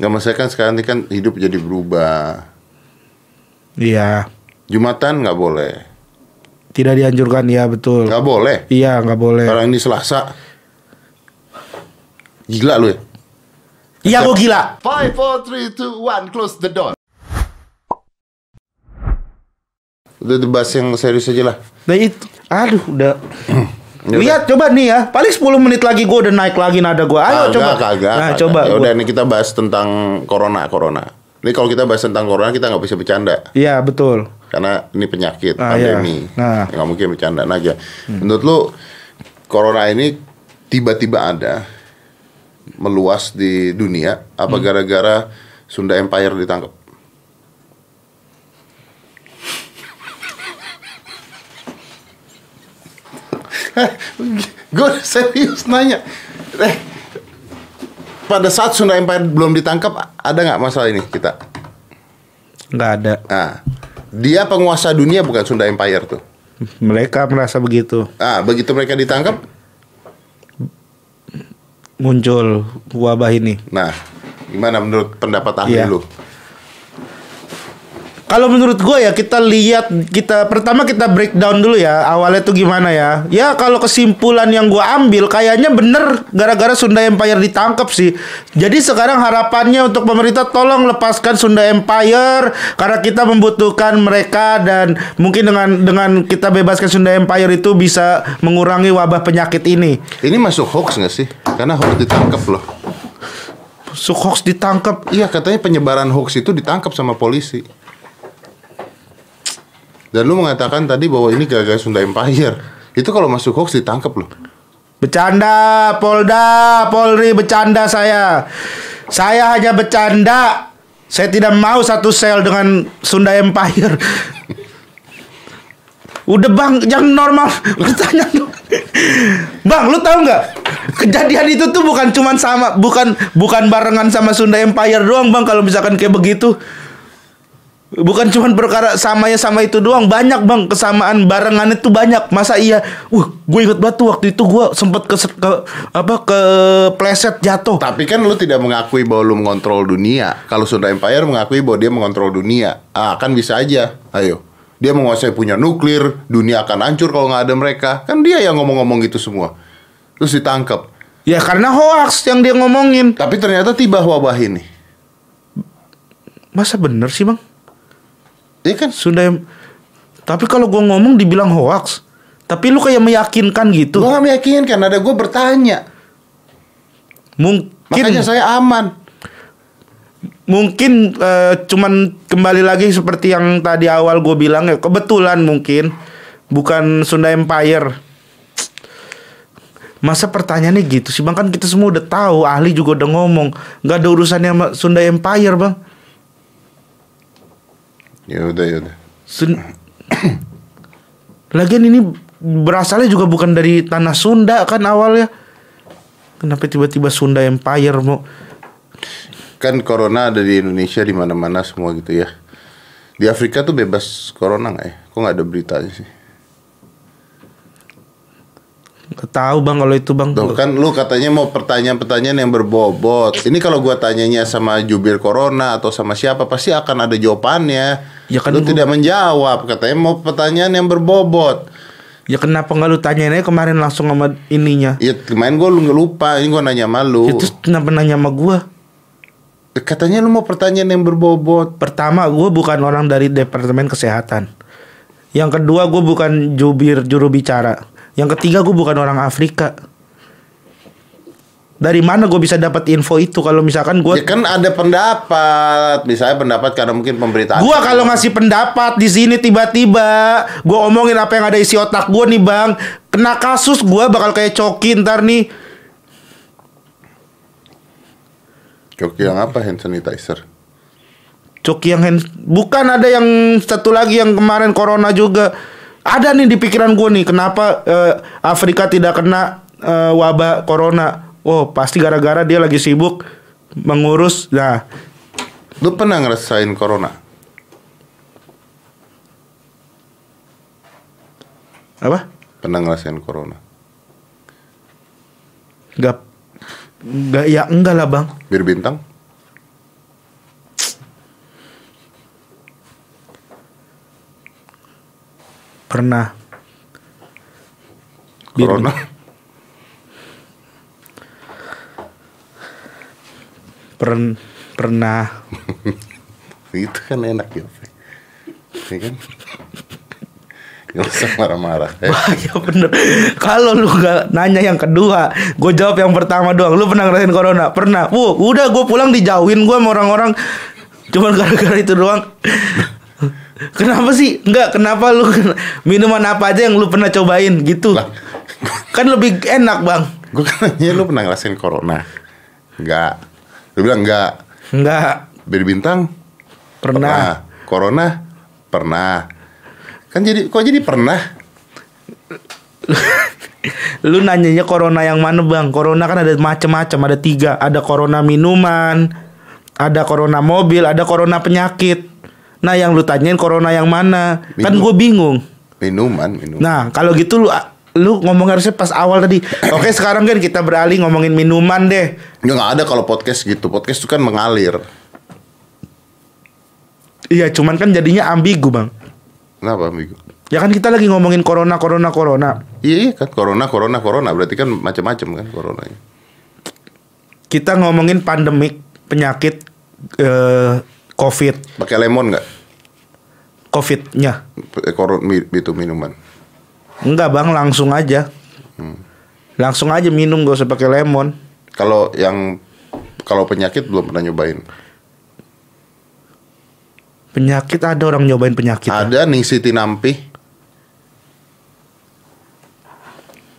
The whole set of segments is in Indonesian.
Nggak masalah kan sekarang ini kan hidup jadi berubah. Iya. Jumatan nggak boleh. Tidak dianjurkan ya betul. Nggak boleh. Iya nggak boleh. Kalau ini Selasa. Gila lu ya. Iya gue gila. Five, four, three, two, one, close the door. Udah dibahas yang serius aja lah. Nah itu, aduh udah. Ya Lihat coba nih ya, paling 10 menit lagi gue udah naik lagi nada gue. Ayo Kagak, coba. Kagak, nah kagak. coba. Ya udah nih kita bahas tentang corona, corona. Ini kalau kita bahas tentang corona kita nggak bisa bercanda Iya betul. karena ini penyakit Ah, iya. pandemi. Nah. Nggak mungkin bercanda aja. Menurut lu corona ini tiba-tiba ada meluas di dunia apa Hmm. gara-gara Sunda Empire ditangkap? Gue serius nanya. Eh, pada saat Sunda Empire belum ditangkap, ada nggak masalah ini kita? Nggak ada. Nah, dia penguasa dunia bukan Sunda Empire tuh. Mereka merasa begitu. Ah, begitu mereka ditangkap, Muncul wabah ini. nah, gimana menurut pendapat ahli Iya. lu? Kalau menurut gue ya kita lihat kita pertama kita breakdown dulu ya awalnya tuh gimana ya ya kalau kesimpulan yang gue ambil kayaknya bener gara-gara Sunda Empire ditangkap sih jadi sekarang harapannya untuk pemerintah tolong lepaskan Sunda Empire karena kita membutuhkan mereka dan mungkin dengan dengan kita bebaskan Sunda Empire itu bisa mengurangi wabah penyakit ini Ini masuk hoax nggak sih? Karena hoax ditangkap loh. Sukhoks ditangkap Iya, katanya penyebaran hoax itu ditangkap sama polisi. Dan lu mengatakan tadi bahwa ini gara-gara Sunda Empire. Itu kalau masuk hoax ditangkap loh. Bercanda, Polda, Polri bercanda saya. Saya hanya bercanda. Saya tidak mau satu sel dengan Sunda Empire. Udah bang, yang normal. Lu tanya lu. Bang, lu tahu nggak? Kejadian itu tuh bukan cuman sama, bukan bukan barengan sama Sunda Empire doang bang. Kalau misalkan kayak begitu, Bukan cuma perkara samanya sama itu doang, banyak bang kesamaan barengan itu banyak. Masa iya? Wah, gue inget banget tuh waktu itu gue sempet ke, ke apa ke pleset jatuh. Tapi kan lu tidak mengakui bahwa lu mengontrol dunia. Kalau Sunda Empire mengakui bahwa dia mengontrol dunia. Ah, kan bisa aja. Ayo. Dia menguasai punya nuklir, dunia akan hancur kalau nggak ada mereka. Kan dia yang ngomong-ngomong gitu semua. Terus ditangkap. Ya karena hoax yang dia ngomongin. Tapi ternyata tiba wabah ini. Masa bener sih bang? Iya kan? Sunda Em- Tapi kalau gue ngomong dibilang hoax. Tapi lu kayak meyakinkan gitu. Gue gak meyakinkan, ada gue bertanya. Mungkin Makanya saya aman. mungkin eh, cuman kembali lagi seperti yang tadi awal gue bilang ya kebetulan mungkin bukan Sunda Empire masa pertanyaannya gitu sih bang kan kita semua udah tahu ahli juga udah ngomong nggak ada urusannya sama Sunda Empire bang Ya udah, ya udah. Sun- Lagian ini berasalnya juga bukan dari tanah Sunda kan awalnya kenapa tiba-tiba Sunda Empire mau Kan corona ada di Indonesia di mana-mana semua gitu ya. Di Afrika tuh bebas corona nggak ya? Kok nggak ada beritanya sih? Nggak tahu bang kalau itu bang Tuh kan lu katanya mau pertanyaan-pertanyaan yang berbobot. Ini kalau gua tanyanya sama jubir corona atau sama siapa pasti akan ada jawabannya. Ya kan lu gua- tidak menjawab. Katanya mau pertanyaan yang berbobot. Ya kenapa nggak lu tanyain aja kemarin langsung sama ininya? Ya kemarin gua lu nggak lupa. Ini gua nanya sama lu. Ya, terus kenapa nanya sama gua? Katanya lu mau pertanyaan yang berbobot. Pertama, gua bukan orang dari Departemen Kesehatan. Yang kedua, gua bukan jubir juru bicara. Yang ketiga, gua bukan orang Afrika. Dari mana gue bisa dapat info itu kalau misalkan gua Ya kan ada pendapat. Misalnya pendapat karena mungkin pemberitaan. Gua kalau ngasih pendapat di sini tiba-tiba gua omongin apa yang ada isi otak gua nih, Bang. Kena kasus gua bakal kayak coki ntar nih. Coki yang apa hand sanitizer? Coki yang hand bukan ada yang satu lagi yang kemarin corona juga. Ada nih di pikiran gua nih kenapa eh, Afrika tidak kena eh, wabah corona. Oh, pasti gara-gara dia lagi sibuk mengurus. Nah, Lu pernah ngerasain corona? apa? Pernah ngerasain corona? Gak Gak ya enggak lah, Bang. Bir bintang? Pernah. Biru. Corona. Pern, pernah. Itu kan enak ya. Fe. Ya kan? Gak usah marah-marah. Eh, Bahaya bener. Kalau lu gak nanya yang kedua, gue jawab yang pertama doang. Lu pernah ngerasain corona? Pernah. Wuh, udah gue pulang dijauhin gue sama orang-orang. Cuman gara-gara itu doang. Kenapa sih? Enggak, kenapa lu minuman apa aja yang lu pernah cobain gitu? Lah. Kan lebih enak, Bang. gue kan nanya lu pernah ngerasain corona? Enggak. Lu bilang enggak. Enggak, Beda bintang? pernah. Corona? Pernah. Kan jadi kok jadi pernah? Lu nanyanya corona yang mana, Bang? Corona kan ada macam-macam, ada tiga. Ada corona minuman, ada corona mobil, ada corona penyakit. Nah, yang lu tanyain corona yang mana? Kan Minum. gue bingung. Minuman, minuman. Nah, kalau gitu lu lu ngomong harusnya pas awal tadi. Oke, sekarang kan kita beralih ngomongin minuman deh. Nggak, nggak ada kalau podcast gitu. Podcast itu kan mengalir. Iya, cuman kan jadinya ambigu, Bang. Kenapa, Migo? Ya kan kita lagi ngomongin corona, corona, corona. Iya, iya kan corona, corona, corona. Berarti kan macam-macam kan coronanya. Kita ngomongin pandemik penyakit eh, COVID, Pakai lemon nggak? COVID-nya. Eh, Koron itu minuman. Enggak, Bang, langsung aja. Langsung aja minum gak usah pakai lemon. Kalau yang kalau penyakit belum pernah nyobain. Penyakit ada orang nyobain penyakit. ya? Ada Ningsih Tinampi.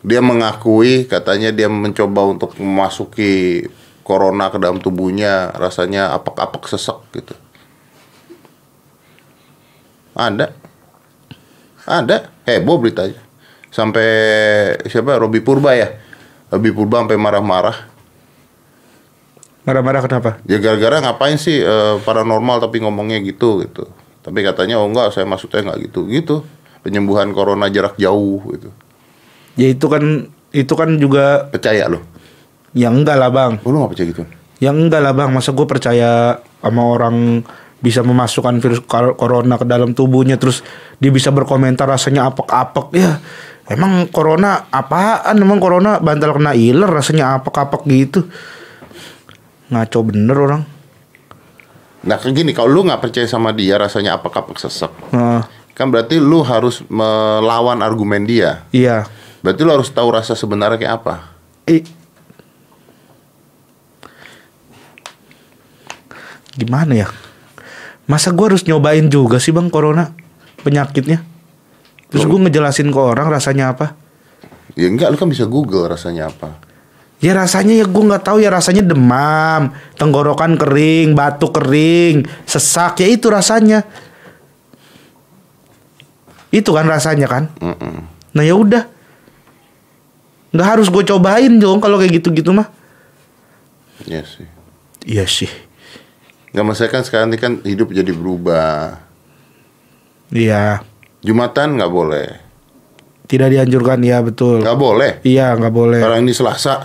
Dia mengakui katanya dia mencoba untuk memasuki corona ke dalam tubuhnya, rasanya apak-apak sesek gitu. Ada. Ada. Heboh beritanya. Sampai siapa? Robi Purba ya. Robi Purba sampai marah-marah. Marah-marah kenapa? Ya gara-gara ngapain sih eh, paranormal tapi ngomongnya gitu gitu. Tapi katanya oh enggak, saya maksudnya enggak gitu. Gitu. Penyembuhan corona jarak jauh gitu. Ya itu kan itu kan juga Percaya loh. ya enggak lah, Bang. Oh, lu gak percaya gitu? Ya enggak lah, Bang. Masa gue percaya sama orang bisa memasukkan virus corona ke dalam tubuhnya terus dia bisa berkomentar rasanya apek-apek ya emang corona apaan emang corona bantal kena iler rasanya apek-apek gitu ngaco bener orang Nah kayak gini, kalau lu nggak percaya sama dia rasanya apa-apa sesek. nah, Kan berarti lu harus melawan argumen dia. iya Berarti lu harus tahu rasa sebenarnya kayak apa. I- gimana ya masa gue harus nyobain juga sih bang corona penyakitnya terus gue ngejelasin ke orang rasanya apa Ya enggak, lu kan bisa Google rasanya apa. Ya rasanya ya gue nggak tahu ya rasanya demam, tenggorokan kering, batuk kering, sesak ya itu rasanya. Itu kan rasanya kan. Mm-mm. Nah ya udah, nggak harus gue cobain dong kalau kayak gitu-gitu mah. Iya sih. Iya sih. Nggak masalah kan sekarang ini kan hidup jadi berubah. Iya, Jumatan nggak boleh. tidak dianjurkan ya betul. Nggak boleh. Iya nggak boleh. Orang ini Selasa.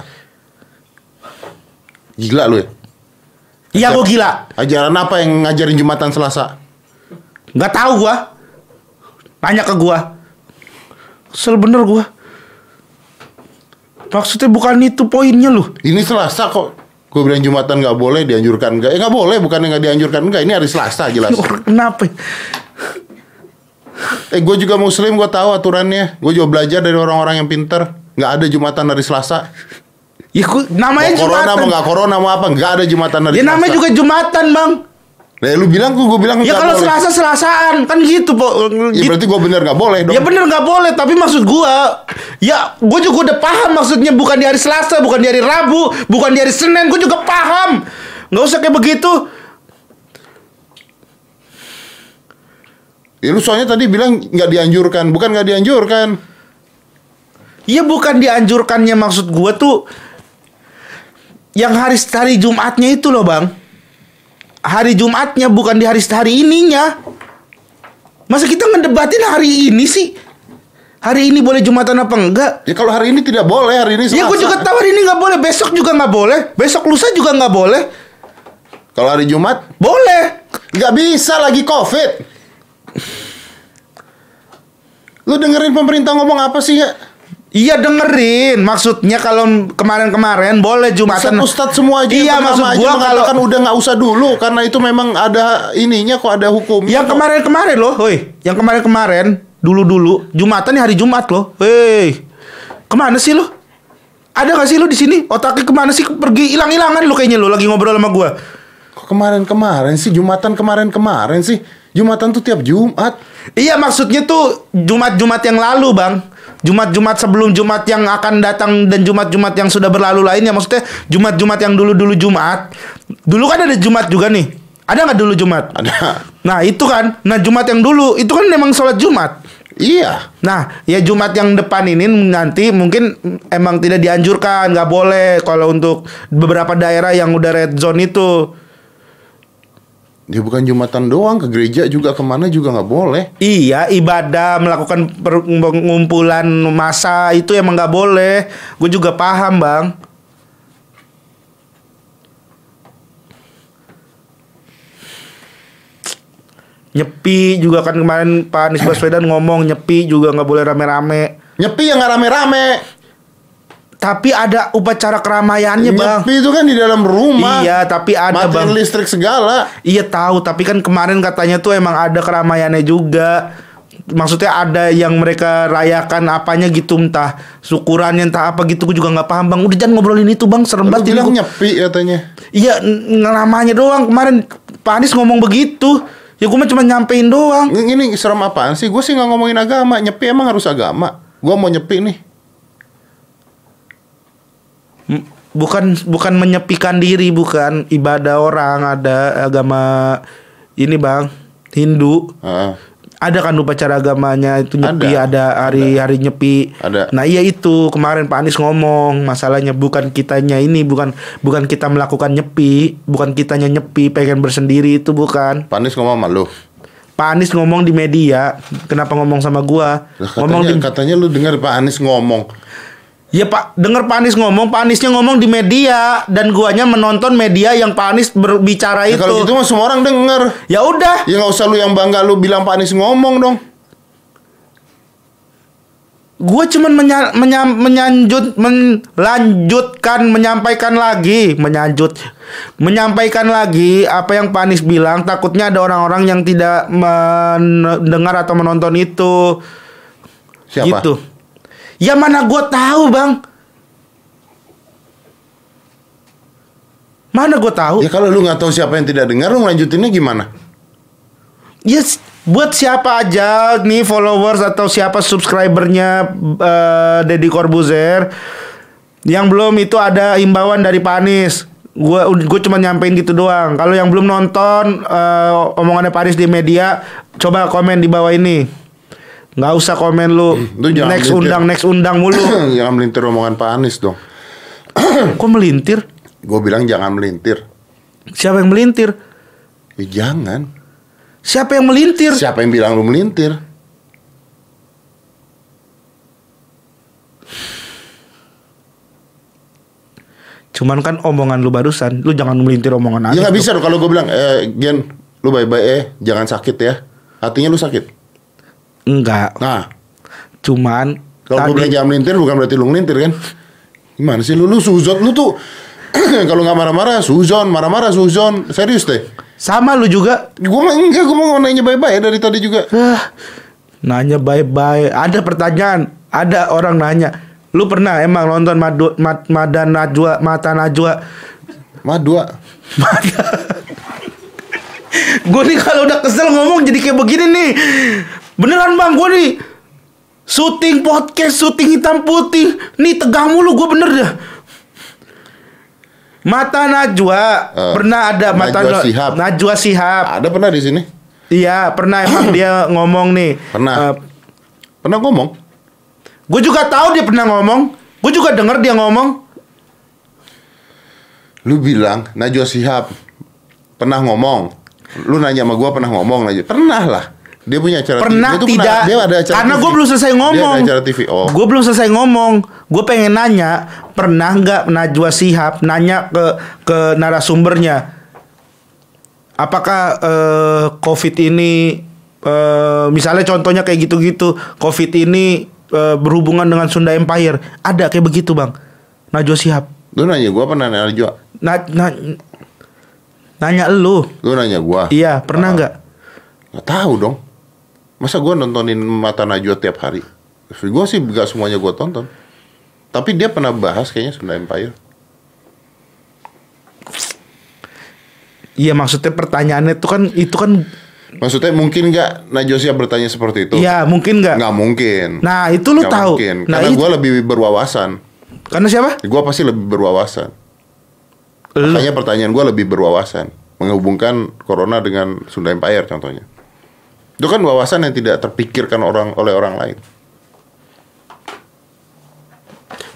Gila lu ya. Iya gue gila. Ajaran apa yang ngajarin Jumatan Selasa? Nggak tahu gua. Tanya ke gua. Kesel bener gua. Maksudnya bukan itu poinnya loh. Ini Selasa kok. Gue bilang Jumatan nggak boleh, dianjurkan nggak? Eh nggak boleh, bukan nggak dianjurkan nggak. Ini hari Selasa jelas. Kenapa? Eh gue juga Muslim, gue tahu aturannya. Gue juga belajar dari orang-orang yang pinter. Nggak ada Jumatan hari Selasa. Ya gua, Mau namanya corona Jumatan. mau nggak corona mau apa? Nggak ada Jumatan hari Ya Selasa. namanya juga Jumatan, Bang. Nah, lu bilang gue, gue bilang Ya kalau boleh. Selasa Selasaan kan gitu, Po. Ya Gitu. berarti gue bener nggak boleh dong. Ya bener nggak boleh, tapi maksud gua, ya gua juga udah paham maksudnya bukan di hari Selasa, bukan di hari Rabu, bukan di hari Senin, gua juga paham. Nggak usah kayak begitu. Ya lu soalnya tadi bilang nggak dianjurkan, bukan nggak dianjurkan. Ya bukan dianjurkannya maksud gua tuh yang hari hari Jumatnya itu loh, Bang. Hari Jumatnya bukan di hari hari ininya. Masa kita ngedebatin hari ini sih? Hari ini boleh Jumatan apa enggak? Ya kalau hari ini tidak boleh, hari ini Selasa. Ya gue juga tahu hari ini nggak boleh, besok juga nggak boleh, besok lusa juga nggak boleh. Kalau hari Jumat Boleh. nggak bisa lagi COVID. Lu dengerin pemerintah ngomong apa sih ya? Iya dengerin, maksudnya kalau kemarin-kemarin boleh jumatan. Ustadz semua aja Iya maksud gua kalau mengatakan udah nggak usah dulu karena itu memang ada ininya kok ada hukum. yang kemarin-kemarin loh, woi, yang kemarin-kemarin dulu-dulu jumatan nih hari Jumat loh, hei, ke mana sih lo? Ada gak sih lo di sini? Otaknya ke mana sih? Pergi hilang-hilangan lo kayaknya lo lagi ngobrol sama gua. Kok kemarin-kemarin sih Jumatan kemarin-kemarin sih Jumatan tuh tiap Jumat. Iya maksudnya tuh Jumat-Jumat yang lalu bang Jumat-Jumat sebelum Jumat yang akan datang Dan Jumat-Jumat yang sudah berlalu lainnya Maksudnya Jumat-Jumat yang dulu-dulu Jumat Dulu kan ada Jumat juga nih Ada nggak dulu Jumat? Ada. Nah itu kan Nah Jumat yang dulu Itu kan memang sholat Jumat Iya. Nah, ya Jumat yang depan ini nanti mungkin emang tidak dianjurkan, nggak boleh kalau untuk beberapa daerah yang udah red zone itu. Dia bukan Jumatan doang ke gereja juga ke mana juga nggak boleh. Iya, ibadah melakukan pengumpulan massa itu emang nggak boleh. Gue juga paham, bang. Nyepi juga kan kemarin Pak Anies Baswedan ngomong nyepi juga nggak boleh rame-rame. Nyepi yang nggak rame-rame. Tapi ada upacara keramaiannya, bang. Nyepi itu kan di dalam rumah. Iya, tapi ada Matiin bang. listrik segala. Iya tahu, tapi kan kemarin katanya tuh emang ada keramaiannya juga. Maksudnya ada yang mereka rayakan apanya gitu entah syukurannya entah apa gitu gue juga nggak paham bang. Udah jangan ngobrolin itu bang serem banget. bilang gua. nyepi katanya. Iya n- namanya doang kemarin Pak Anies ngomong begitu. Ya gue mah cuma nyampein doang. Ini, ini serem apaan sih? Gue sih nggak ngomongin agama. Nyepi emang harus agama. Gue mau nyepi nih. M- Bukan bukan menyepikan diri bukan ibadah orang ada agama ini bang Hindu Heeh. ada kan upacara agamanya itu nyepi Ada. ada, hari hari nyepi Ada. nah iya itu kemarin Pak Anies ngomong masalahnya bukan kitanya ini bukan bukan kita melakukan nyepi bukan kitanya nyepi pengen bersendiri itu bukan Panis ngomong sama lu. Pak Anies ngomong di media kenapa ngomong sama gua ngomong katanya, di katanya lu dengar Pak Anies ngomong. Ya Pak dengar Pak Anies ngomong Pak Aniesnya ngomong di media dan guanya menonton media yang Pak Anies berbicara Ya, itu kalau gitu mah semua orang denger. ya udah Ya nggak usah lu yang bangga lu bilang Pak Anies ngomong dong. Gue cuman menya, menya, menyanjut melanjutkan menyampaikan lagi menyanjut menyampaikan lagi apa yang Pak Anies bilang takutnya ada orang-orang yang tidak mendengar atau menonton itu Siapa? gitu ya mana gue tahu bang mana gue tahu Ya kalau lu nggak tahu siapa yang tidak dengar, lu ngelanjutinnya gimana? Yes, buat siapa aja nih followers atau siapa subscribernya eh, Deddy Corbuzier yang belum itu ada imbauan dari Pak Anies. Gue gue cuma nyampein gitu doang. Kalau yang belum nonton eh, omongannya Pak Anies di media, coba komen di bawah ini. Nggak usah komen lu. Lu jangan next melintir. undang, next undang mulu. jangan melintir omongan Pak Anies dong. Kok melintir? Gue bilang jangan melintir. Siapa yang melintir? Ya jangan. Siapa yang melintir? Siapa yang bilang lu melintir? Cuman kan omongan lu barusan, lu jangan melintir omongan Anies. Ya nggak bisa kalau gue bilang, eh Gen, lu baik-baik eh, jangan sakit ya. Artinya lu sakit. Enggak. Nah, Cuman kalau gue bilang jangan melintir bukan berarti lu melintir kan? Gimana sih lu lu suzon lu tuh kalau nggak marah-marah suzon, marah-marah suzon. Serius deh. sama lu juga. Gue mah enggak, gue mau nanya ya dari tadi juga. Ah, nanya bye-bye. Ada pertanyaan, ada orang nanya. Lu pernah emang nonton Madu, Mad, Madan Najwa, Mata Najwa? Mah dua. gue nih kalau udah kesel ngomong jadi kayak begini nih. Beneran bang, gue nih syuting podcast, syuting hitam putih. Nih tegang mulu, gue bener dah. Mata Najwa Eh, pernah ada Mata Najwa Shihab. Najwa Shihab. Ada pernah di sini? Iya, pernah emang dia ngomong nih. Pernah. Eh, Pernah ngomong? gue juga tahu dia pernah ngomong. Gue juga denger dia ngomong. Lu bilang Najwa Shihab pernah ngomong. Lu nanya sama gua pernah ngomong Najwa. Pernah lah. Dia punya acara Pernah TV. Dia tidak? dia ada acara Karena gue belum selesai Dia ngomong. ada acara TV. Oh. Gue belum selesai ngomong. Gue pengen nanya, pernah nggak Najwa Shihab nanya ke ke narasumbernya, apakah eh, COVID ini eh, misalnya contohnya kayak gitu-gitu covid ini eh, berhubungan dengan Sunda Empire ada kayak begitu bang Najwa Shihab Lu nanya apa nanya Najwa? na, na, nanya lu Lu nanya gua? iya pernah nggak Nggak tahu dong. Masa gua nontonin mata Najwa tiap hari? Gua sih gak semuanya gua tonton. Tapi dia pernah bahas kayaknya Sunda Empire. iya maksudnya pertanyaannya itu kan itu kan Maksudnya mungkin nggak Najwa Shihab bertanya seperti itu? iya mungkin nggak Nggak mungkin. nah itu lu Nggak tahu Mungkin. nah Karena itu gua lebih berwawasan. karena siapa Gua pasti lebih berwawasan. lu Makanya pertanyaan gua lebih berwawasan. Menghubungkan Corona dengan Sunda Empire contohnya. Itu kan wawasan yang tidak terpikirkan orang oleh orang lain.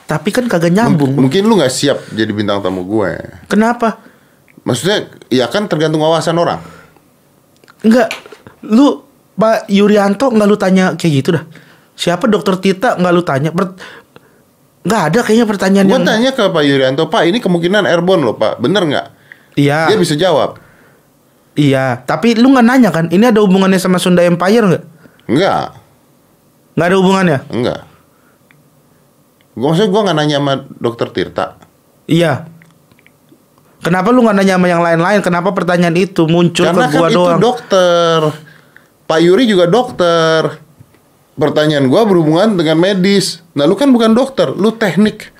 tapi kan kagak nyambung Mungkin lu nggak siap jadi bintang tamu gue. kenapa Maksudnya, ya kan tergantung wawasan orang. Enggak, lu Pak Yuryanto nggak lu tanya kayak gitu dah. Siapa dokter Tita nggak lu tanya? Per- nggak ada kayaknya pertanyaan Gue yang. tanya ke Pak Yuryanto, Pak ini kemungkinan airborne loh Pak, bener nggak? Iya, Dia bisa jawab. Iya. Tapi lu nggak nanya kan? Ini ada hubungannya sama Sunda Empire nggak? Enggak, Nggak ada hubungannya. enggak. Gue maksudnya gue nggak nanya sama dokter Tirta. Iya. Kenapa lu nggak nanya sama yang lain-lain? Kenapa pertanyaan itu muncul Karena ke kan gua itu doang? dokter. Pak Yuri juga dokter. Pertanyaan gue berhubungan dengan medis. Nah lu kan bukan dokter, lu teknik.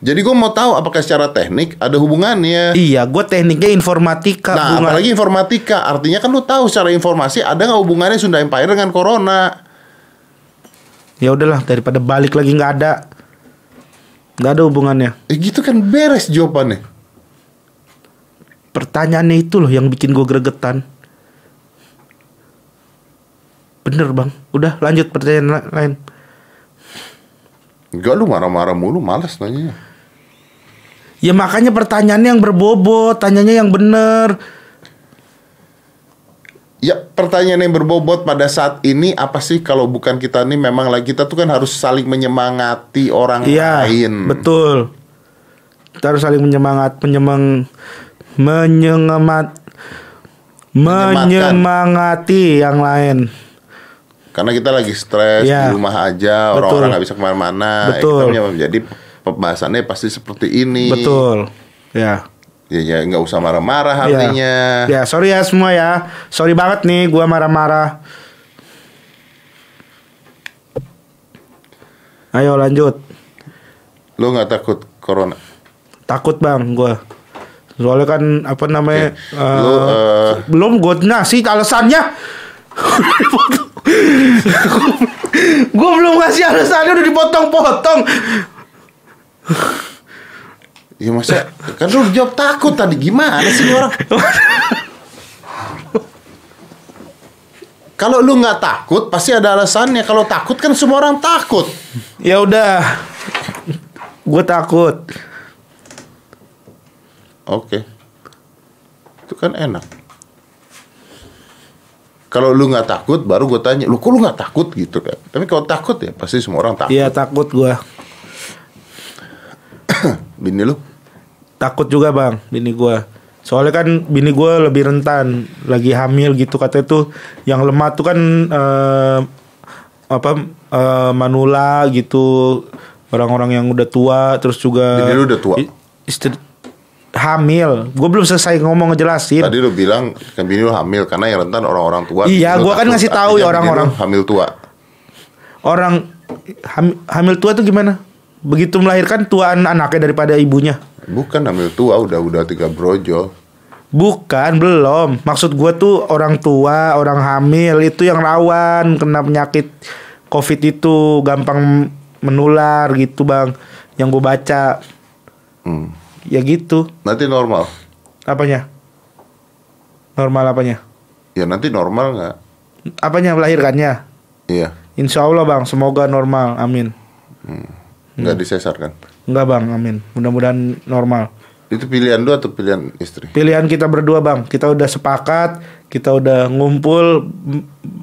Jadi gue mau tahu apakah secara teknik ada hubungannya. Iya, gue tekniknya informatika. Nah, bunga. apalagi informatika, artinya kan lu tahu secara informasi ada nggak hubungannya Sunda Empire dengan Corona? Ya udahlah, daripada balik lagi nggak ada. Nggak ada hubungannya. Eh gitu kan beres jawabannya. Pertanyaannya itu loh yang bikin gue gregetan. Bener bang. Udah lanjut pertanyaan la- lain. Enggak lu marah-marah mulu, malas nanya. Ya makanya pertanyaannya yang berbobot, tanyanya yang bener. Ya pertanyaan yang berbobot pada saat ini apa sih kalau bukan kita nih memang lagi kita tuh kan harus saling menyemangati orang Iya, lain. betul. Kita harus saling menyemangat, menyemang, menyengemat, Menyematkan. menyemangati yang lain. Karena kita lagi stres Iya. di rumah aja, orang-orang nggak bisa ke mana-mana. Betul. Ya, kita jadi pembahasannya pasti seperti ini. Betul. Ya. Ya, ya nggak usah marah-marah Ya. artinya. Ya, sorry ya semua ya. Sorry banget nih gua marah-marah. Ayo lanjut. Lu nggak takut corona? Takut bang gua. Soalnya kan apa namanya? eh, Lu eh, belum gue ngasih alasannya. Gue belum ngasih alasannya udah dipotong-potong. Ya masa kan lu jawab takut tadi gimana sih orang? Kalau lu nggak takut pasti ada alasannya. Kalau takut kan semua orang takut. ya udah. Gue takut. Oke. Itu kan enak. Kalau lu nggak takut baru gue tanya, lu kok lu nggak takut gitu kan? Tapi kalau takut ya pasti semua orang takut. Iya takut gue. Bini lu? Takut juga bang, bini gue. Soalnya kan bini gue lebih rentan, lagi hamil gitu katanya tuh. Yang lemah tuh kan eh, apa eh, manula gitu, orang-orang yang udah tua, terus juga. Bini lu udah tua? Istri hamil. Gue belum selesai ngomong ngejelasin. Tadi lu bilang kan bini lu hamil karena yang rentan orang-orang tua. Iya, lu gua kan ngasih tahu ya orang-orang. hamil tua. Orang ham- hamil tua tuh gimana? Begitu melahirkan tuaan anaknya daripada ibunya. Bukan hamil tua, udah udah tiga brojol. Bukan, belum. Maksud gue tuh orang tua, orang hamil itu yang rawan kena penyakit COVID itu gampang menular gitu bang. Yang gue baca, Hmm. Ya gitu. Nanti normal. Apanya? Normal apanya? Ya nanti normal nggak? Apanya melahirkannya? Iya. Insya Allah bang, semoga normal. Amin. Nggak disesar kan? Enggak bang, amin. Mudah-mudahan normal. Itu pilihan lu atau pilihan istri? Pilihan kita berdua bang, kita udah sepakat, kita udah ngumpul,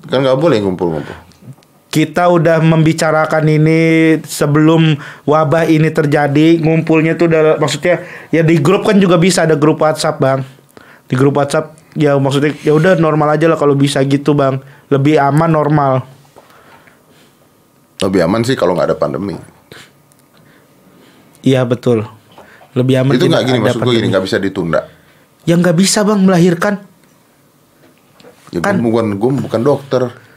Kan nggak boleh ngumpul-ngumpul. Kita udah membicarakan ini sebelum wabah ini terjadi. Ngumpulnya tuh udah maksudnya ya di grup kan juga bisa ada grup WhatsApp bang. Di grup WhatsApp ya maksudnya ya udah normal aja lah kalau bisa gitu bang. lebih aman normal. Lebih aman sih kalau nggak ada pandemi. Iya betul. Lebih aman itu nggak gini maksud gue gini nggak bisa ditunda. Ya nggak bisa bang melahirkan. Ya Kan- gue bukan gue bukan dokter.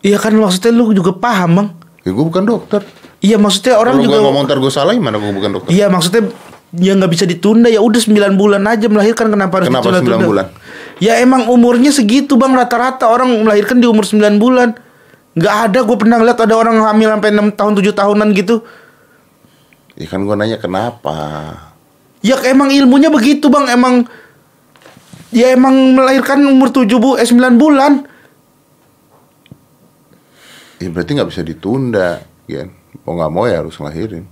Iya kan maksudnya lu juga paham bang. Ya gue bukan dokter. Iya maksudnya orang Kalau juga. gue ngomong ntar gue salah gimana gue bukan dokter. Iya maksudnya ya nggak bisa ditunda ya udah 9 bulan aja melahirkan kenapa harus Kenapa ditunda 9 bulan? Ya emang umurnya segitu bang rata-rata orang melahirkan di umur 9 bulan. Nggak ada gue pernah lihat ada orang hamil sampai 6 tahun 7 tahunan gitu. Ya kan gue nanya kenapa. Ya emang ilmunya begitu bang emang ya emang melahirkan umur 7 bu eh 9 bulan. Ya berarti nggak bisa ditunda, kan? Mau nggak mau ya harus ngelahirin.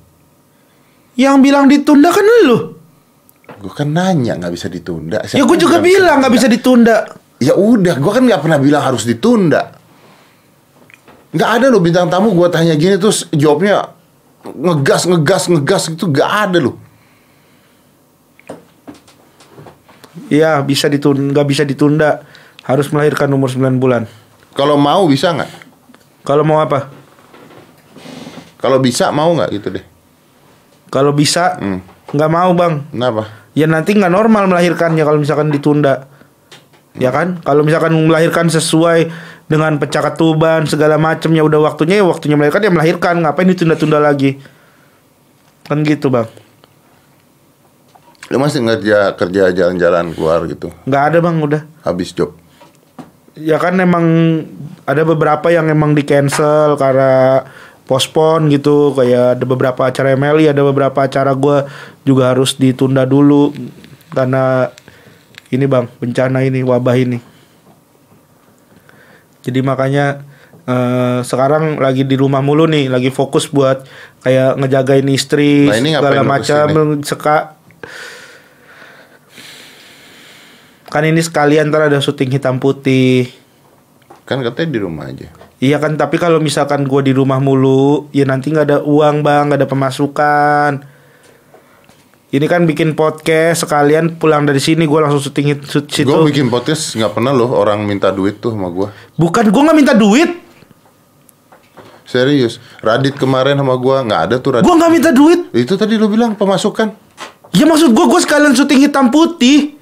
Yang bilang ditunda kan lu. Gue kan nanya nggak bisa ditunda. Ya gue juga bilang nggak bisa ditunda. Ya udah, gue kan nggak pernah bilang harus ditunda. Nggak ada loh bintang tamu gue tanya gini terus jawabnya ngegas ngegas ngegas itu nggak ada loh. Iya bisa ditunda nggak bisa ditunda harus melahirkan umur 9 bulan. Kalau mau bisa nggak? Kalau mau apa? Kalau bisa mau nggak gitu deh? Kalau bisa Hmm. nggak mau bang. Kenapa? Ya nanti nggak normal melahirkannya kalau misalkan ditunda. Ya kan? Kalau misalkan melahirkan sesuai dengan pecah ketuban segala macamnya udah waktunya ya waktunya melahirkan ya melahirkan. Ngapain ditunda-tunda lagi? Kan gitu bang. Lu masih kerja kerja jalan-jalan keluar gitu, Nggak ada bang udah. habis job. Ya kan emang ada beberapa yang emang di cancel karena pospon gitu. Kayak ada beberapa acara MLI ada beberapa acara gua juga harus ditunda dulu karena ini bang bencana ini wabah ini. Jadi makanya eh, sekarang lagi di rumah mulu nih lagi fokus buat kayak ngejagain istri Nah, ini segala macam seka. Kan ini sekalian ntar ada syuting hitam putih Kan katanya di rumah aja. Iya kan, tapi kalau misalkan gue di rumah mulu, ya nanti nggak ada uang bang, nggak ada pemasukan. Ini kan bikin podcast sekalian pulang dari sini gue langsung syuting situ. Gue bikin podcast nggak pernah loh orang minta duit tuh sama gue. Bukan gue nggak minta duit, Serius. Radit kemarin sama gue nggak ada tuh Radit. gue nggak minta duit. Itu tadi lu bilang pemasukan. Ya maksud gue gue sekalian syuting hitam putih.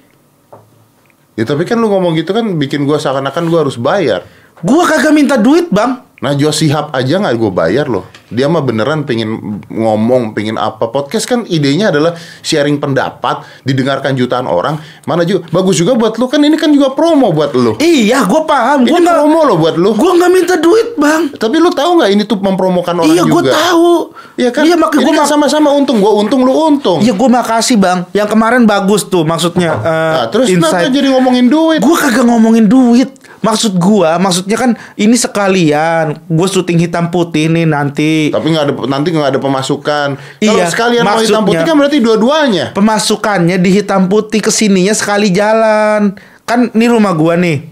Ya tapi kan lu ngomong gitu kan bikin gue seakan-akan gue harus bayar. Gue kagak minta duit bang. Nah Jos Sihab aja nggak gue bayar loh. Dia mah beneran pengen ngomong, pengen apa. Podcast kan idenya adalah sharing pendapat, didengarkan jutaan orang. Mana juga bagus juga buat lu kan ini kan juga promo buat lu. Iya gue paham. Gue Ini nggak promo loh buat lu. gue nggak minta duit bang. Tapi lu tahu nggak ini tuh mempromokan orang iya gue juga. tahu. Iya kan? Iya makanya gue kan sama-sama untung. Gue untung, lu untung. Iya gue makasih bang. Yang kemarin bagus tuh maksudnya. eh, Nah, terus kenapa insight. jadi ngomongin duit? Gue kagak ngomongin duit. Maksud gua, maksudnya kan ini sekalian. Gue syuting hitam putih nih nanti. Tapi nggak ada nanti nggak ada pemasukan. Kalau Iya, sekalian mau hitam putih kan berarti dua-duanya. Pemasukannya di hitam putih ke sininya sekali jalan. Kan ini rumah gua nih.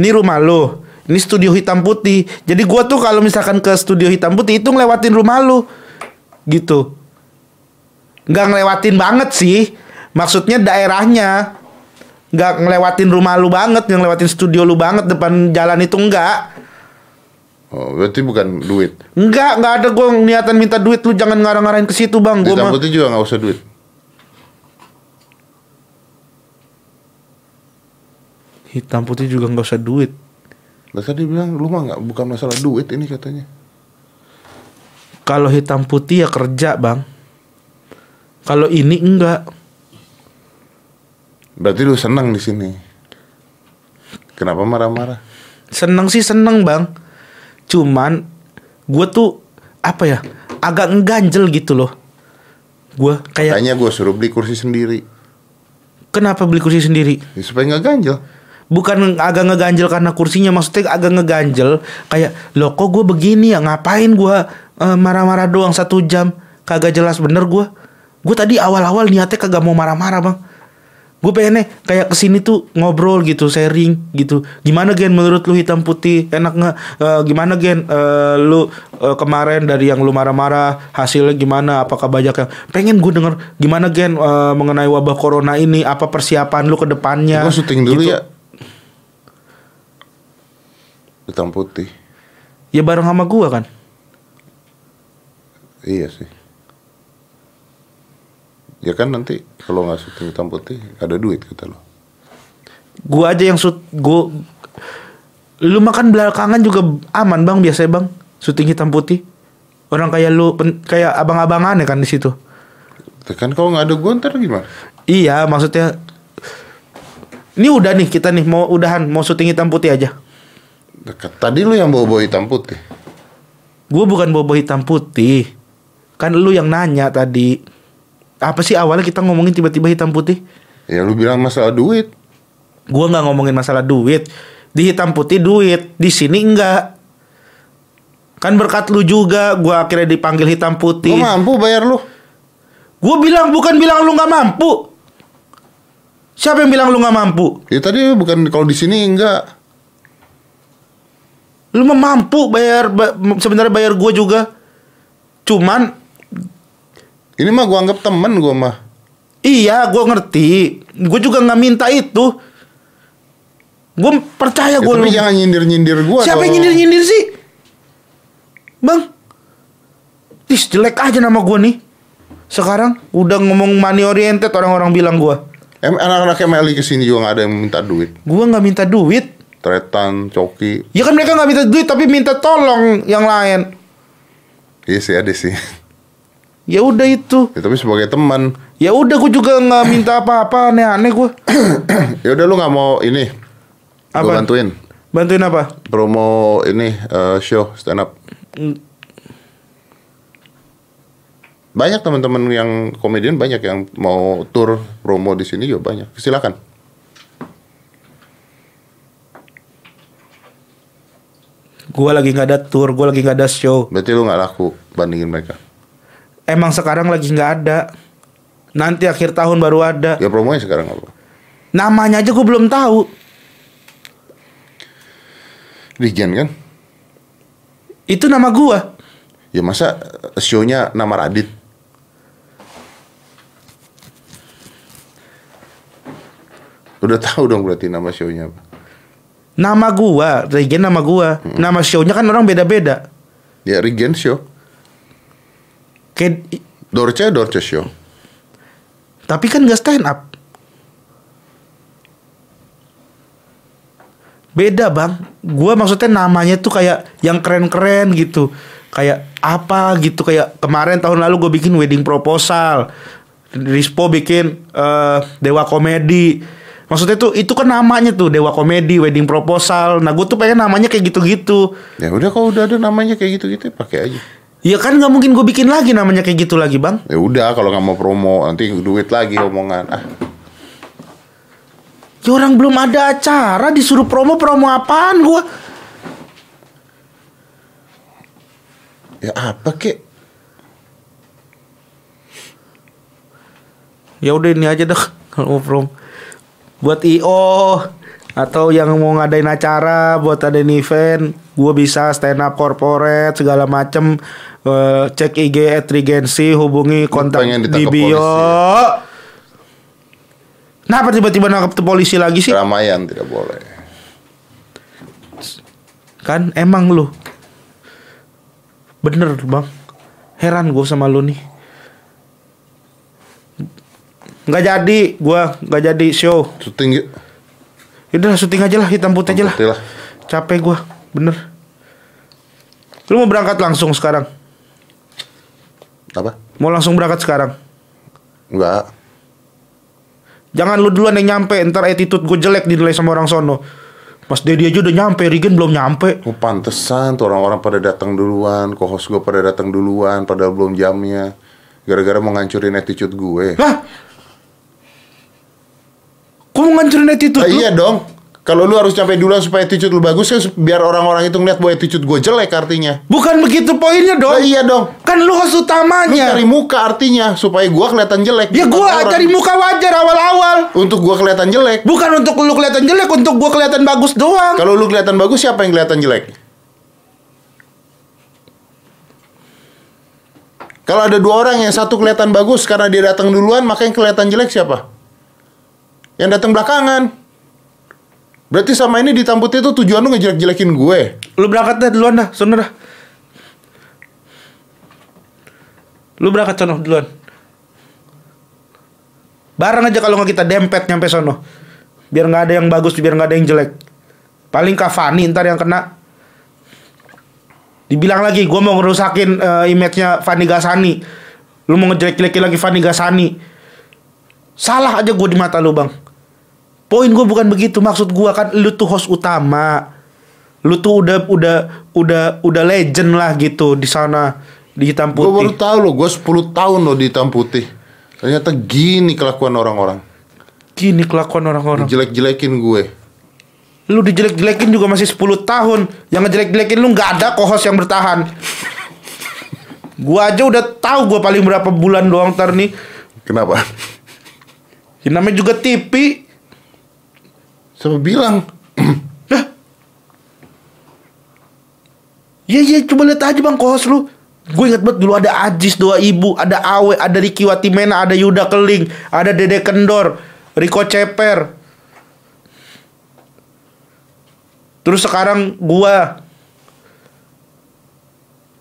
Ini rumah lo. Ini studio hitam putih. Jadi gua tuh kalau misalkan ke studio hitam putih itu ngelewatin rumah lu. Gitu. Nggak ngelewatin banget sih. Maksudnya daerahnya. Nggak ngelewatin rumah lu banget, yang ngelewatin studio lu banget depan jalan itu enggak. Oh, berarti bukan duit. Enggak, enggak ada gue niatan minta duit lu jangan ngarang-ngarahin ke situ bang. Hitam mah putih juga nggak usah duit. hitam putih juga nggak usah duit. Lah tadi bilang lu mah nggak bukan masalah duit ini katanya. Kalau hitam putih ya kerja bang. Kalau ini enggak. Berarti lu senang di sini. Kenapa marah-marah? Seneng sih seneng bang. Cuman gue tuh apa ya agak ngeganjel gitu loh. Gue kayak Kayaknya gue suruh beli kursi sendiri. kenapa beli kursi sendiri? Ya, supaya nggak ganjel. Bukan agak ngeganjel karena kursinya maksudnya agak ngeganjel kayak lo kok gue begini ya ngapain gue eh, marah-marah doang satu jam kagak jelas bener gue gue tadi awal-awal niatnya kagak mau marah-marah bang gue pengennya kayak ke sini tuh ngobrol gitu sharing gitu gimana gen menurut lu hitam putih enak nggak Eh, gimana gen Eh, lu eh, kemarin dari yang lu marah-marah hasilnya gimana apakah banyak yang pengen gue denger gimana gen eh, mengenai wabah corona ini apa persiapan lu ke depannya Gue syuting dulu Gitu. ya. Hitam putih. Ya bareng sama gua kan. Iya sih. Ya kan nanti kalau nggak syuting hitam putih ada duit kita loh. Gua aja yang shoot gua lu makan belakangan juga aman bang biasanya bang syuting hitam putih orang kayak lu pen- kayak abang-abangan ya kan di situ Ya Kan kalau nggak ada gue ntar gimana? iya maksudnya ini udah nih kita nih mau udahan mau syuting hitam putih aja Dekat. Tadi lu yang bawa-bawa hitam putih. Gue bukan bobo hitam putih. Kan lu yang nanya tadi. Apa sih awalnya kita ngomongin tiba-tiba hitam putih? Ya lu bilang masalah duit. Gue nggak ngomongin masalah duit. Di hitam putih duit, di sini enggak. Kan berkat lu juga, gue akhirnya dipanggil hitam putih. mampu bayar lu. Gue bilang bukan bilang lu nggak mampu. Siapa yang bilang lu nggak mampu? Ya tadi bukan kalau di sini enggak. Lu mah mampu bayar, ba- sebenarnya bayar gue juga. Cuman Ini mah gua anggap temen gua mah. Iya, gue ngerti. Gue juga nggak minta itu. Gue percaya Ya, gue. tapi jangan nyindir-nyindir gua. Siapa yang nyindir-nyindir sih? Bang, tis jelek aja nama gue nih. Sekarang udah ngomong money oriented orang-orang bilang gue. Em, anak-anak MLI ke sini juga nggak ada yang minta duit. Gue nggak minta duit. Tretan, coki. Ya kan mereka nggak minta duit tapi minta tolong yang lain. Iya sih ada sih. Ya udah itu. Ya, tapi sebagai teman. Ya udah gue juga nggak minta apa-apa aneh-aneh gue. ya udah lu nggak mau ini. Apa? Gua bantuin. Bantuin apa? Promo ini eh, show stand up. Hmm. Banyak teman-teman yang komedian banyak yang mau tour promo di sini juga banyak. Silakan. Gue lagi nggak ada tour, gue lagi nggak ada show. Berarti lu nggak laku bandingin mereka. Emang sekarang lagi nggak ada. Nanti akhir tahun baru ada. Ya promonya sekarang apa? Namanya aja gue belum tahu. Regen kan? Itu nama gua. Ya masa show-nya nama Radit? Udah tahu dong berarti nama show-nya apa? Nama gua, Regen nama gua. Nama show-nya kan orang beda-beda. Ya Regen Show. Kayak Dorce Dorce Show. tapi kan gak stand up. Beda bang, gua maksudnya namanya tuh kayak yang keren-keren gitu, kayak apa gitu kayak kemarin tahun lalu gue bikin wedding proposal, Rispo bikin eh, Dewa Komedi, maksudnya tuh itu kan namanya tuh Dewa Komedi wedding proposal, nah gue tuh pengen namanya kayak gitu-gitu, Ya udah kalau udah ada namanya kayak gitu-gitu ya pakai aja. Ya kan nggak mungkin gue bikin lagi namanya kayak gitu lagi bang, Ya udah kalau nggak mau promo nanti duit lagi omongan. Ah, ya orang belum ada acara disuruh promo promo apaan gue, ya apa kek? ya udah ini aja dah kalau promo. Buat io atau yang mau ngadain acara buat ada event gue bisa stand up corporate segala macem Eh, cek IG at Regency hubungi kontak di bio polisi ya? Kenapa tiba-tiba nangkep tuh polisi lagi sih? Keramaian tidak boleh. Kan emang lu Bener bang Heran gue sama lu nih Nggak jadi gue Nggak jadi show Syuting yuk. Yaudah syuting aja lah Hitam putih aja lah lah. Capek gue Bener Lu mau berangkat langsung sekarang? Apa? Mau langsung berangkat sekarang? Enggak. Jangan lu duluan yang nyampe Ntar attitude gue jelek dinilai sama orang sono Mas Dedi aja udah nyampe Regen belum nyampe Oh pantesan tuh orang-orang pada datang duluan, co-host gue pada datang duluan, padahal belum jamnya. Gara-gara mau ngancurin attitude gue. Hah? Kok mau ngancurin attitude Ah, lu? iya dong. Kalau lu harus sampai duluan supaya attitude lu bagus kan biar orang-orang itu ngeliat bahwa attitude gue jelek artinya. Bukan begitu poinnya dong Oh iya dong. Kan lu host Lu utamanya cari muka artinya supaya gua kelihatan jelek. Ya gua orang. cari muka wajar awal-awal untuk gua kelihatan jelek. Bukan untuk lu kelihatan jelek Untuk gua kelihatan bagus doang Kalau lu kelihatan bagus siapa yang kelihatan jelek? Kalau ada dua orang yang satu kelihatan bagus karena dia datang duluan, maka yang kelihatan jelek siapa? Yang datang belakangan. Berarti sama ini di Tamput itu tujuan lu ngejelek-jelekin gue. Lu berangkat dah duluan dah, sono dah. Lu berangkat sono duluan. Bareng aja kalau nggak kita dempet nyampe sono. Biar nggak ada yang bagus, biar nggak ada yang jelek. Paling Cavani ntar yang kena. Dibilang lagi, gue mau ngerusakin eh, image-nya Fanny Gasani. Lu mau ngejelek-jelekin lagi Fanny Gasani. Salah aja gue di mata lu bang. Poin gue bukan begitu, maksud gue kan lu tuh host utama. Lu tuh udah udah udah udah legend lah gitu di sana di hitam Gue baru putih. tahu loh, gue 10 tahun loh di hitam putih. Ternyata gini kelakuan orang-orang. Gini kelakuan orang-orang. Jelek-jelekin gue. Lu dijelek-jelekin juga masih 10 tahun. Yang ngejelek-jelekin lu nggak ada kohos yang bertahan. gua aja udah tahu gua paling berapa bulan doang ntar nih. Kenapa? Ya, namanya juga TV. Siapa bilang? Iya iya coba lihat aja bang kohos lu. Gue inget banget dulu ada Ajis doa ibu, ada Awe, ada Riki Watimena, ada Yuda Keling, ada Dede Kendor, Riko Ceper. Terus sekarang gua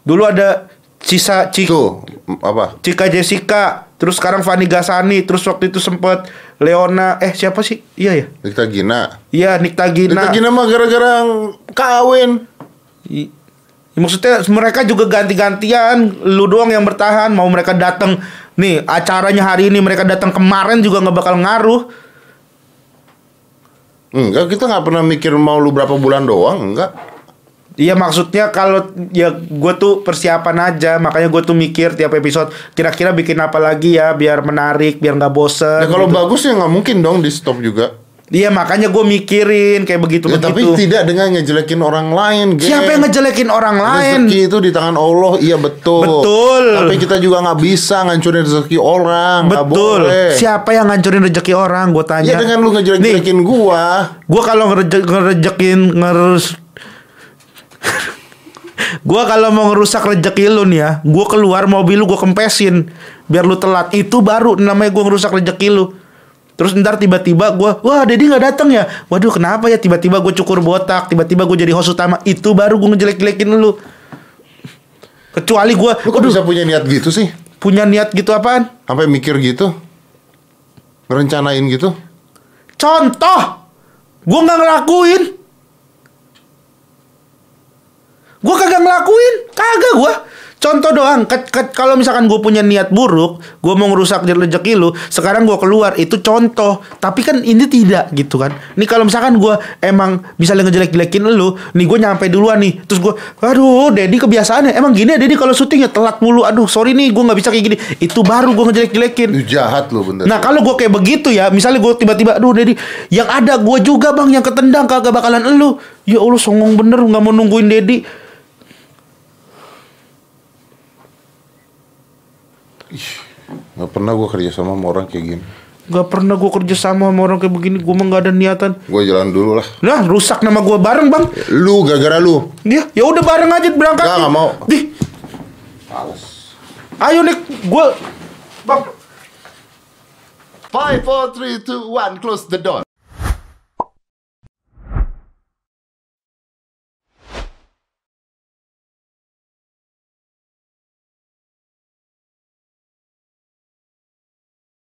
dulu ada sisa Cik, Tuh, apa? Cika Jessica, terus sekarang Fani Gasani, terus waktu itu sempet Leona, eh siapa sih? Iya ya. Dikta Gina. Iya Nikta Gina. Dikta Gina mah gara-gara kawin. I- Ya, maksudnya mereka juga ganti-gantian, lu doang yang bertahan. Mau mereka datang nih acaranya hari ini mereka datang kemarin juga nggak bakal ngaruh. Enggak, kita nggak pernah mikir mau lu berapa bulan doang, enggak. Iya maksudnya kalau ya gue tuh persiapan aja, makanya gue tuh mikir tiap episode kira-kira bikin apa lagi ya biar menarik, biar nggak bosen. Ya kalau gitu. bagus ya nggak mungkin dong di stop juga. Iya makanya gue mikirin kayak begitu Ya, tapi begitu. tidak dengan ngejelekin orang lain. Geng. Siapa yang ngejelekin orang lain? Rezeki itu di tangan Allah, iya betul. Betul. Tapi kita juga nggak bisa ngancurin rezeki orang. Betul. boleh. Siapa yang ngancurin rezeki orang? Gue tanya. Ya dengan lu ngejelek-jelekin gua. Gua kalau ngereje- ngerejekin ngerus Gua kalau mau ngerusak rezeki lu nih ya, gua keluar mobil lu gua kempesin biar lu telat. Itu baru namanya gua ngerusak rezeki lu. Terus ntar tiba-tiba gua, wah Dedi nggak datang ya. Waduh kenapa ya tiba-tiba gue cukur botak, tiba-tiba gue jadi host utama. Itu baru gue ngejelek-jelekin lu. Kecuali gua, Lu kok aduh, bisa punya niat gitu sih? punya niat gitu apaan? Sampai mikir gitu? Ngerencanain gitu? Contoh, gue nggak ngelakuin. Gue kagak ngelakuin, kagak gue. Contoh doang, ke- ke- kalau misalkan gue punya niat buruk, gue mau ngerusak rezeki lu, sekarang gue keluar, itu contoh. Tapi kan ini tidak gitu kan. Nih kalau misalkan gue emang misalnya ngejelek-jelekin lu, nih gue nyampe duluan nih, terus gue, aduh, Dedi kebiasaannya, emang gini ya Dedi kalau syuting ya telat mulu, aduh sorry nih gue nggak bisa kayak gini. Itu baru gue ngejelek-jelekin. Lu jahat lu bener. Nah kalau gue kayak begitu ya, misalnya gue tiba-tiba, aduh Dedi, yang ada gue juga bang yang ketendang kagak bakalan elu. Ya Allah songong bener nggak mau nungguin Dedi. Gak pernah gua kerja sama sama orang kayak gini. Gak pernah gue kerja sama sama orang kayak begini, gue mah gak ada niatan. Gua jalan dulu lah. Nah rusak nama gue bareng bang. Lu gara-gara lu. Ya, ya udah bareng aja berangkat. Nggak, nggak mau. Di, ayo nih, gue bang. 5, 4, 3, 2, 1, close the door.